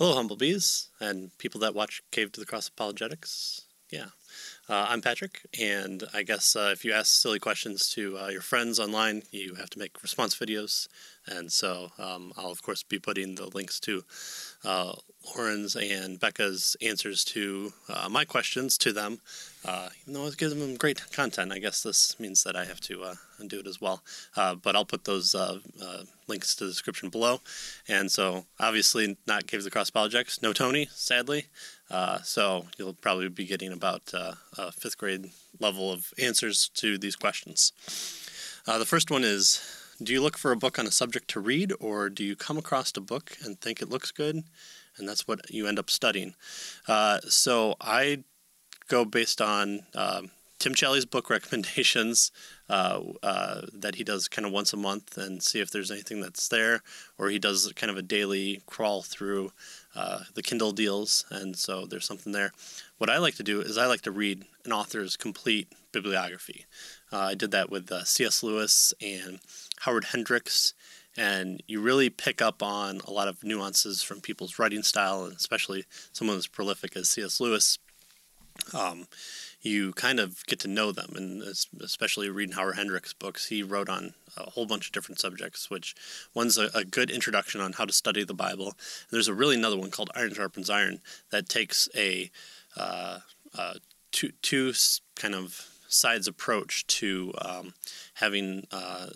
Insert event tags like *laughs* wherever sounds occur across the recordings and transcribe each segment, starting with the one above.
Hello, Humblebees, and people that watch Cave to the Cross Apologetics. Yeah. Uh, I'm Patrick, and I guess uh, if you ask silly questions to uh, your friends online, you have to make response videos. And so um, I'll, of course, be putting the links to uh, Lauren's and Becca's answers to uh, my questions to them. Uh, even though it gives them great content, I guess this means that I have to do it as well. But I'll put those links to the description below. And so, obviously, not Cave the Cross Apologetics, no Tony, sadly. So you'll probably be getting about a fifth grade level of answers to these questions. the first one is do you look for a book on a subject to read, or do you come across a book and think it looks good, and that's what you end up studying? Uh, so I go based on uh, Tim Challies' book *laughs* recommendations uh, uh, that he does kind of once a month and see if there's anything that's there, or he does kind of a daily crawl through uh, the Kindle deals, and so there's something there. What I like to do is I like to read an author's complete bibliography. Uh, I did that with uh, C.S. Lewis and Howard Hendricks, and you really pick up on a lot of nuances from people's writing style, and especially someone as prolific as C.S. Lewis. Um, you kind of get to know them, and especially reading Howard Hendricks' books, he wrote on a whole bunch of different subjects. Which one's a, a good introduction on how to study the Bible. And there's a really another one called Iron Sharpens Iron that takes a uh, uh, two two kind of side's approach to um, having uh,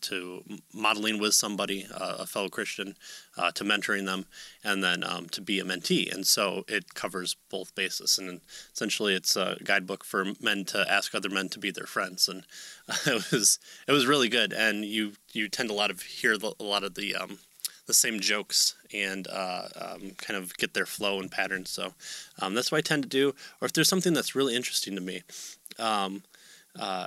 to modeling with somebody, uh, a fellow Christian, uh, to mentoring them, and then um, to be a mentee. And so it covers both bases. And essentially, it's a guidebook for men to ask other men to be their friends. And *laughs* it was it was really good. And you you tend a lot of hear a lot of the um, the same jokes and uh, um, kind of get their flow and patterns. So um, that's what I tend to do. Or if there's something that's really interesting to me, um, uh,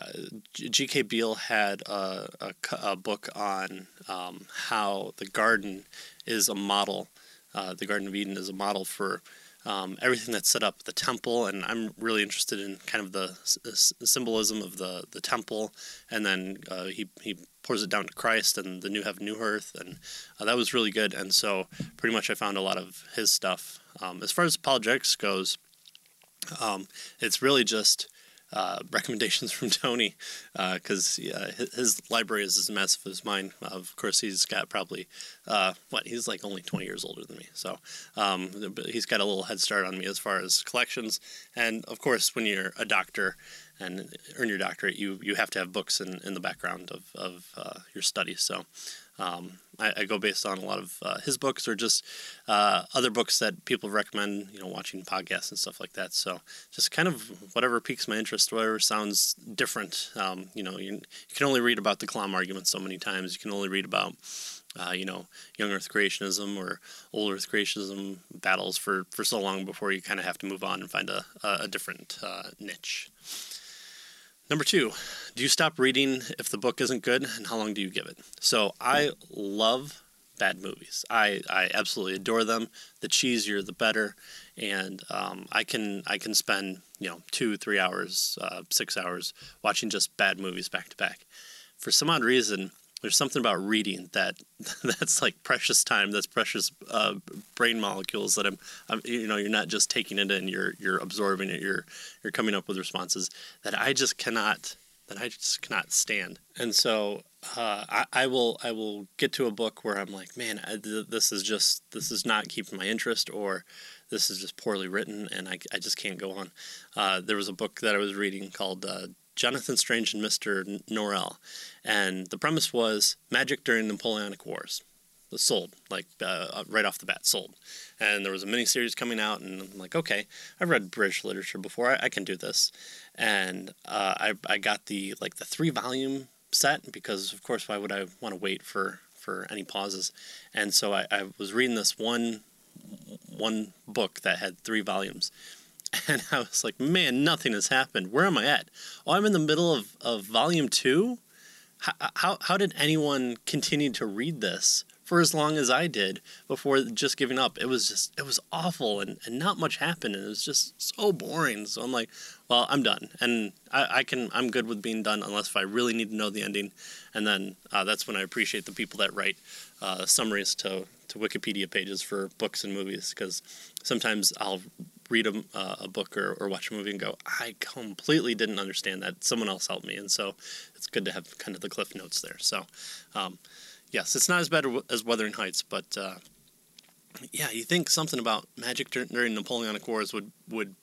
G.K. Beale had a, a, a book on um, how the garden is a model. Uh, the Garden of Eden is a model for um, everything that's set up the temple, and I'm really interested in kind of the s- symbolism of the, the temple, and then uh, he he pours it down to Christ and the new heaven, new earth, and uh, that was really good. And so, pretty much, I found a lot of his stuff. Um, as far as apologetics goes, um, it's really just uh, recommendations from *laughs* Tony because uh, his, his, library is as massive as mine. Of course, he's got probably uh, what he's like only 20 years older than me, so um, he's got a little head start on me as far as collections. And of course, when you're a doctor and earn your doctorate, you you have to have books in, in the background of of uh, your studies. So um, I, I, go based on a lot of uh, his books or just uh, other books that people recommend, you know, watching podcasts and stuff like that. So just kind of whatever piques my interest, whatever sounds different. Um, you know, you, you, can only read about the Kalam argument so many times. You can only read about, uh, you know, young Earth creationism or old Earth creationism battles for, for so long before you kind of have to move on and find a, a different uh, niche. Number two, do you stop reading if the book isn't good, and how long do you give it? So I love bad movies. I, I absolutely adore them. The cheesier, the better. And um, I can I can spend you know two, three hours, uh, six hours watching just bad movies back to back. For some odd reason, there's something about reading that *laughs* that's like precious time that's precious uh, brain molecules that I'm, I'm, you know you're not just taking it in you're you're absorbing it you're you're coming up with responses that I just cannot that I just cannot stand. And so uh, I, I, will I will get to a book where I'm like man I, this is just this is not keeping my interest or this is just poorly written and I, I just can't go on. Uh, there was a book that I was reading called uh, Jonathan Strange and Mr. Norrell. And the premise was magic during the Napoleonic Wars. It was sold, like uh, uh, right off the bat, sold. And there was a mini series coming out, and I'm like, okay, I've read British literature before, I, I can do this. And uh, I, I got the like the three volume set because, of course, why would I want to wait for for any pauses? And so I, I was reading this one one book that had three volumes *laughs* and I was like, man, nothing has happened. Where am I at? Oh, I'm in the middle of, of volume two? How, how, how did anyone continue to read this for as long as I did before just giving up? It was just, it was awful and, and not much happened. And it was just so boring. So I'm like, well, I'm done. And I, I can, I'm good with being done unless if I really need to know the ending. And then uh, that's when I appreciate the people that write uh, summaries to, to Wikipedia pages for books and movies because sometimes I'll read a, uh, a book or, or watch a movie and go, I completely didn't understand that. Someone else helped me, and so it's good to have kind of the cliff notes there. So, um, yes, it's not as bad as Wuthering Heights, but uh, yeah, you think something about magic during Napoleonic Wars would would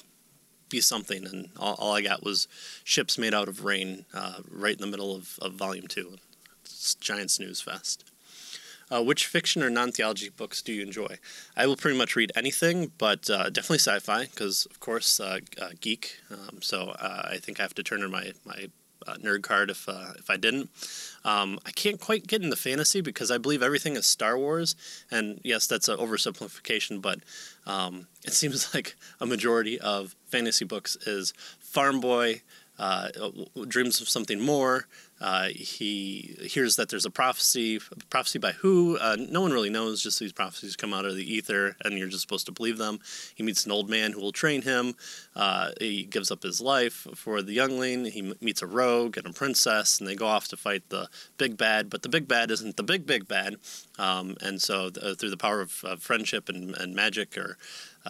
be something, and all, all I got was ships made out of rain uh, right in the middle of, of Volume Two. It's giant snooze fest. Uh, which fiction or non theology books do you enjoy? I will pretty much read anything, but uh, definitely sci fi, because, of course, uh, uh geek. Um, so uh, I think I have to turn in my, my uh, nerd card if, if I didn't. Um, I can't quite get into fantasy because I believe everything is Star Wars. And yes, that's an oversimplification, but um, *laughs* it seems like a majority of fantasy books is Farm Boy. dreams of something more, uh, he hears that there's a prophecy. Prophecy by who? Uh, no one really knows. Just these prophecies come out of the ether, and you're just supposed to believe them. He meets an old man who will train him. Uh, he gives up his life for the youngling. He meets a rogue and a princess, and they go off to fight the big bad. But the big bad isn't the big big bad. Um, and so, uh, through the power of, of friendship and, and magic, or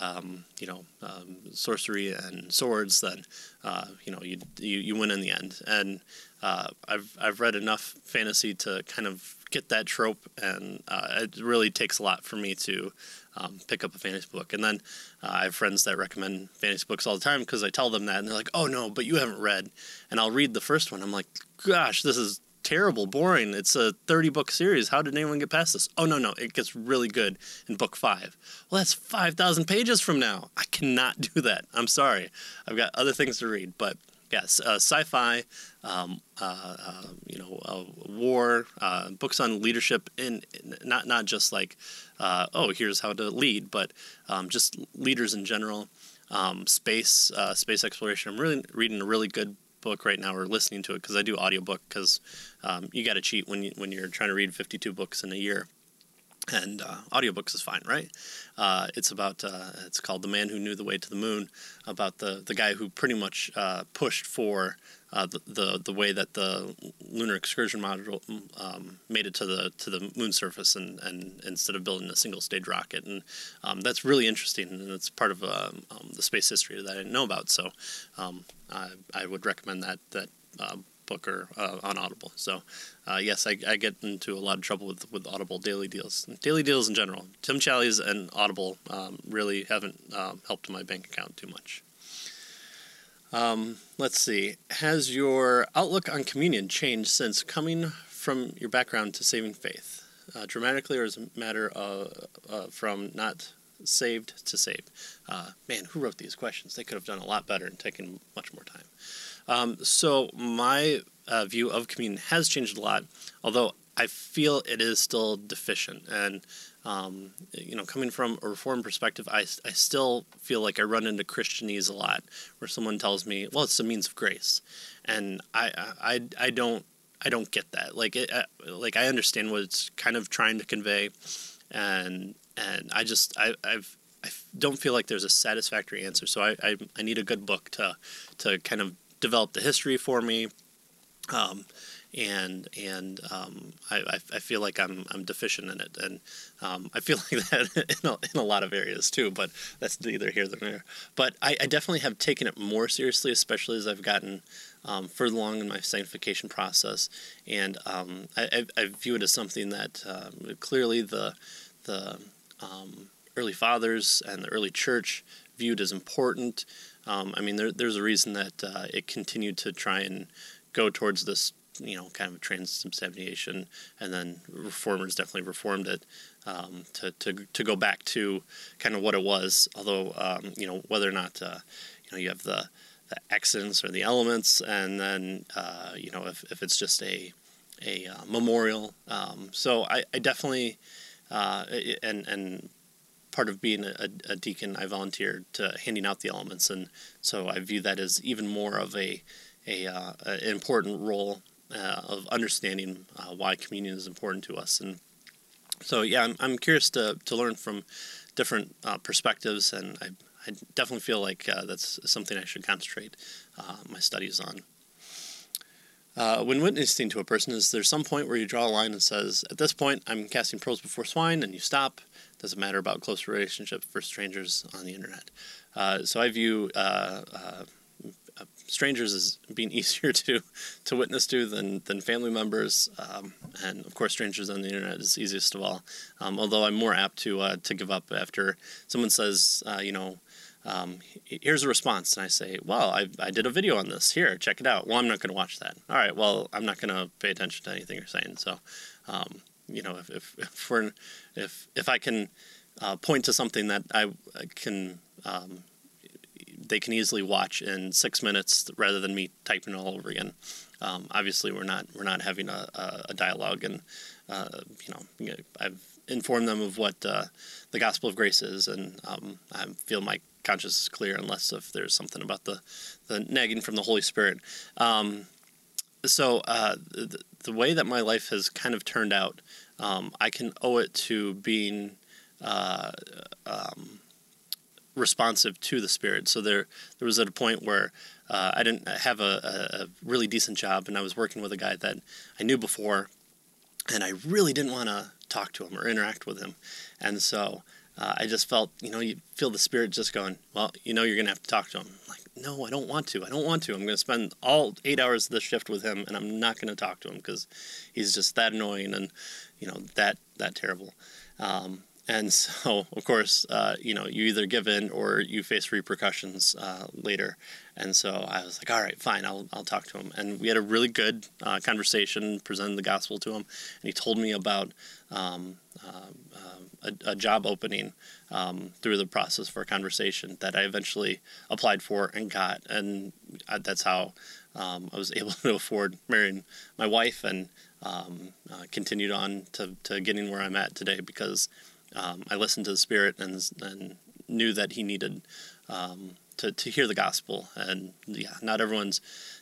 um, you know, um, sorcery and swords, then uh, you know you, you you win in the end. And uh, I've I've read enough fantasy to kind of get that trope, and uh, it really takes a lot for me to um, pick up a fantasy book. And then uh, I have friends that recommend fantasy books all the time because I tell them that, and they're like, "Oh no, but you haven't read." And I'll read the first one. I'm like, "Gosh, this is terrible, boring. It's a 30 book series. How did anyone get past this? Oh, no, no. It gets really good in book five. Well, that's 5,000 pages from now. I cannot *laughs* do that. I'm sorry. I've got other things to read. But yes, uh, sci fi, um, uh, uh, you know, uh, war, uh, books on leadership, in, not, not just like, uh, oh, here's how to lead, but um, just leaders in general. Um, space, space exploration. I'm really reading a really good book right now or listening to it because I do audiobook because um, you got to cheat when you when you're trying to read 52 books in a year. And uh, audiobooks is fine, right? Uh, it's about uh, it's called "The Man Who Knew the Way to the Moon," about the the guy who pretty much uh, pushed for uh, the, the, the way that the lunar excursion module um, made it to the to the moon surface, and, and instead of building a single stage rocket, and um, that's really interesting, and it's part of um, um, the space history that I didn't know about. So um, I, I would recommend that that uh, book or uh, on Audible. So, uh, yes, I, I, get into a lot of trouble with, with Audible daily deals, daily deals in general. Tim Challies and Audible um, really haven't uh, helped my bank account too much. Um, let's see. Has your outlook on communion changed since coming from your background to saving faith? Uh, dramatically, or is it a matter of, uh, from not saved to saved? Uh, man, who wrote these questions? They could have done a lot better and taken much more time. Um, so my uh, view of communion has changed a lot, although I feel it is still deficient. And um, you know, coming from a reform perspective, I, I still feel like I run into Christianese a lot, where someone tells me, "Well, it's a means of grace," and I I, I don't I don't get that. Like it, like I understand what it's kind of trying to convey, and and I just I I've I don't feel like there's a satisfactory answer. So I, I, I need a good book to to kind of develop the history for me. Um, and and um, I, I feel like I'm I'm deficient in it, and um, I feel *laughs* like that in a, in a lot of areas too. But that's neither here nor there. But I, I definitely have taken it more seriously, especially as I've gotten um, further along in my sanctification process, and um, I, I, view it as something that um, clearly the the um, early fathers and the early church viewed as important. Um, I mean, there, there's a reason that uh, it continued to try and go towards this, you know, kind of transubstantiation, and then reformers definitely reformed it um, to, to to go back to kind of what it was. Although, um, you know, whether or not uh, you know you have the the accidents or the elements, and then uh, you know if, if it's just a a uh, memorial. Um, so I, I definitely uh, and and part of being a, a, deacon, I volunteered to handing out the elements, and so I view that as even more of a, a uh, an important role uh, of understanding uh, why communion is important to us. And so, yeah, I'm, I'm curious to, to learn from different uh, perspectives, and I, I definitely feel like uh, that's something I should concentrate uh, my studies on. Uh, when witnessing to a person, is there some point where you draw a line and says, "At this point, I'm casting pearls before swine," and you stop? Doesn't matter about close relationships for strangers on the internet. Uh, so I view uh, uh, strangers as being *laughs* easier to to witness to than than family members, um, and of course, strangers on the internet is easiest of all. Um, although I'm more apt to uh, to give up after someone says, uh, you know. Um, here's a response, and I say, "Well, I, I did a video on this. Here, check it out." Well, I'm not going to watch that. All right. Well, I'm not going to pay attention to anything you're saying. So, um, you know, if if if, we're, if, if I can uh, point to something that I can um, they can easily watch in six minutes rather than me typing it all over again. Um, obviously, we're not we're not having a, a dialogue, and uh, you know, I've informed them of what uh, the gospel of grace is, and um, I feel my conscience is clear unless if there's something about the the nagging from the Holy Spirit. Um, so uh, the, the, way that my life has kind of turned out, um, I can owe it to being. Uh, um, responsive to the Spirit. So there, there was at a point where uh, I didn't have a, a, really decent job, and I was working with a guy that I knew before, and I really didn't want to talk to him or interact with him, and so. Uh, I just felt, you know, you feel the spirit just going, well, you know, you're going to have to talk to him. I'm like, no, I don't want to. I don't want to. I'm going to spend all eight hours of the shift with him, and I'm not going to talk to him because he's just that annoying and, you know, that that terrible. Um, and *laughs* so, of course, uh, you know, you either give in or you face repercussions uh, later. And so I was like, all right, fine, I'll, I'll talk to him. And we had a really good uh, conversation, presented the gospel to him. And he told me about um, uh, uh, a, a, job opening um, through the process for a conversation that I eventually applied for and got. And that's how um, I was *laughs* able to afford marrying my wife and um, uh, continued on to, to getting where I'm at today because um, I listened to the Spirit and, and knew that He needed um, to, to hear the gospel. And yeah, not everyone's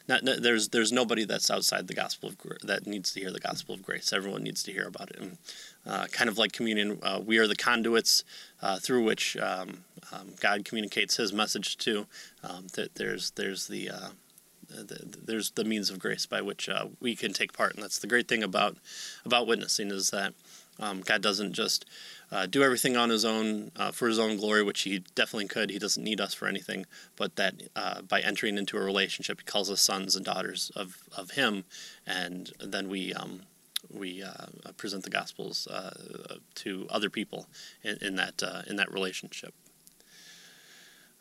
not, there's there's nobody that's outside the gospel of that needs to hear the gospel of grace. Everyone needs to hear about it. And uh, kind of like communion, uh, we are the conduits uh, through which um, um God communicates His message to. Um, that there's there's the uh, the, there's the means of grace by which uh, we can take part, and that's the great thing about about witnessing is that um, God doesn't just uh, do everything on his own uh, for his own glory, which he definitely could. He doesn't need us for anything, but that uh, by entering into a relationship, he calls us sons and daughters of, of him, and then we um, we uh, present the gospels uh, to other people in, in that uh, in that relationship.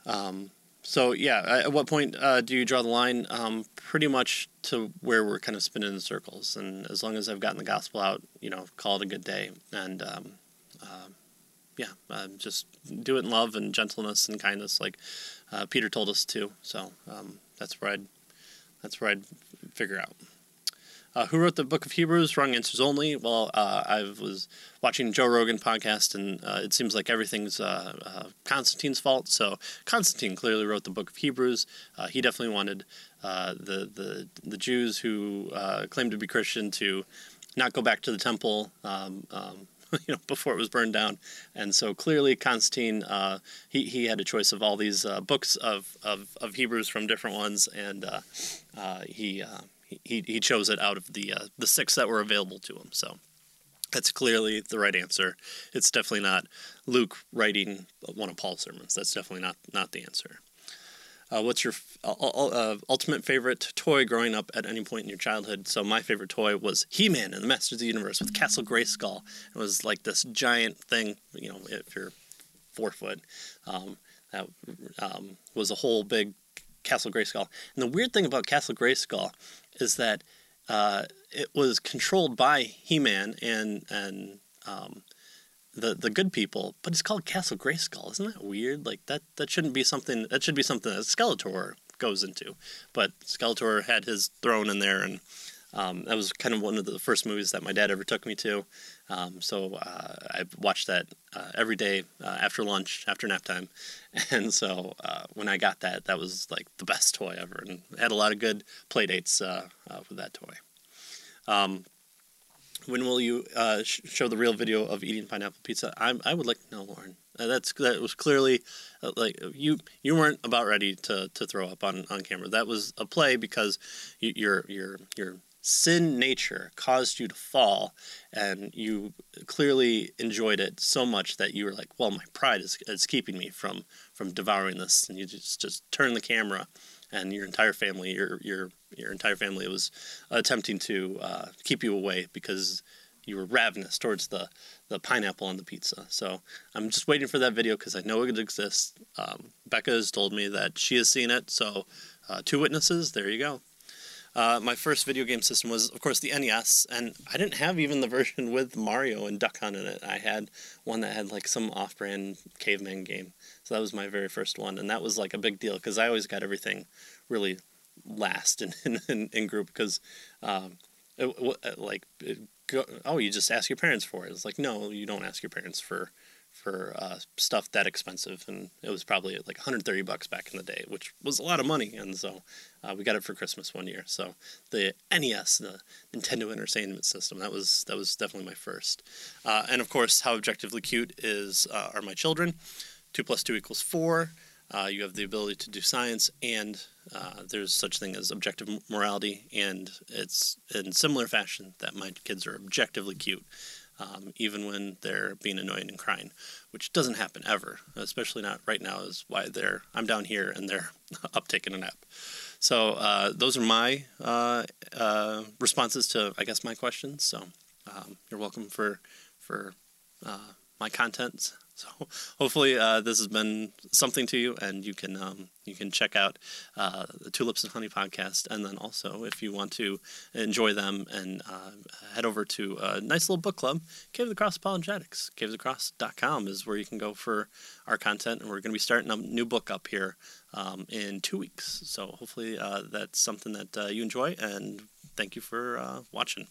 Um, so yeah, at what point uh, do you draw the line? Um, pretty much to where we're kind of spinning in circles, and as long as I've gotten the gospel out, you know, call it a good day, and um, uh, yeah, uh, just do it in love and gentleness and kindness, like uh, Peter told us to. So um, that's where I'd that's where I'd figure out. Uh, who wrote the book of Hebrews? Wrong answers only. Well, uh, I was watching Joe Rogan podcast, and uh, it seems like everything's uh, uh, Constantine's fault. So Constantine clearly wrote the book of Hebrews. Uh, he definitely wanted the the the Jews who claimed to be Christian to not go back to the temple. Um, um, *laughs* you know, before it was burned down, and so clearly Constantine he, he had a choice of all these books of, of, of Hebrews from different ones, and he he, he chose it out of the uh, the six that were available to him. So that's clearly the right answer. It's definitely not Luke writing one of Paul's sermons. That's definitely not not the answer. Uh, what's your uh, uh, ultimate favorite toy growing up at any point in your childhood? So my favorite toy was He-Man and the Masters of the Universe with Castle Grayskull. It was like this giant thing. You know, if you're four foot, um, that um, was a whole big Castle Grayskull. And the weird thing about Castle Grayskull is that uh, it was controlled by He-Man and and um, the the good people, but it's called Castle Grayskull. Isn't that weird? Like that that shouldn't be something. That should be something that Skeletor goes into. But Skeletor had his throne in there, and um, that was kind of one of the first movies that my dad ever took me to. Um, so uh, I watched that uh, every day uh, after lunch, after nap time. *laughs* And so uh, when I got that, that was like the best toy ever, and had a lot of good play dates uh, uh, with that toy. Um, when will you sh- show the real video of eating pineapple pizza? I'm, I would like to know, Lauren. that's that was clearly like you you weren't about ready to, to throw up on, on camera. That was a play because you, you're you're you're sin nature caused you to fall, and you clearly enjoyed it so much that you were like, "Well, my pride is, is keeping me from from devouring this," and you just just turn the camera, and your entire family, your your your entire family was attempting to uh, keep you away because you were ravenous towards the the pineapple on the pizza. So I'm just waiting for that video because I know it exists. Um, Becca has told me that she has seen it, so uh, two witnesses. There you go. Uh, my first video game system was, of course, the NES, and I didn't have even the *laughs* version with Mario and Duck Hunt in it. I had one that had like some off-brand caveman game, so that was my very first one, and that was like a big deal because I always got everything really last in *laughs* in, in group because, um, it, like, it, go, oh, you just ask your parents for it. It's like no, you don't ask your parents for for uh, stuff that expensive, and it was probably like 130 bucks back in the day, which was a lot of money. And so uh, we got it for Christmas one year. So the NES, the Nintendo Entertainment System, that was that was definitely my first. Uh, and of course, how objectively cute is uh, are my children? Two plus two equals four. Uh, you have the ability to do science, and uh, there's such thing as objective morality, and it's in similar fashion that my kids are objectively cute um, even when they're being annoying and crying, which doesn't happen ever, especially not right now. Is why they're I'm down here and they're *laughs* up taking a nap. So uh, those are my uh, uh, responses to I guess my questions. So um, you're welcome for for uh, my content. *laughs* So hopefully uh, this has been something to you, and you can um, you can check out uh, the Tulips and Honey podcast, and then also if you want to enjoy them and uh, head over to a nice little book club, Cave of the Cross Apologetics. CaveoftheCross.com is where you can go for our content, and we're going to be starting a new book up here um, in two weeks. So hopefully uh, that's something that uh, you enjoy, and thank you for uh, watching.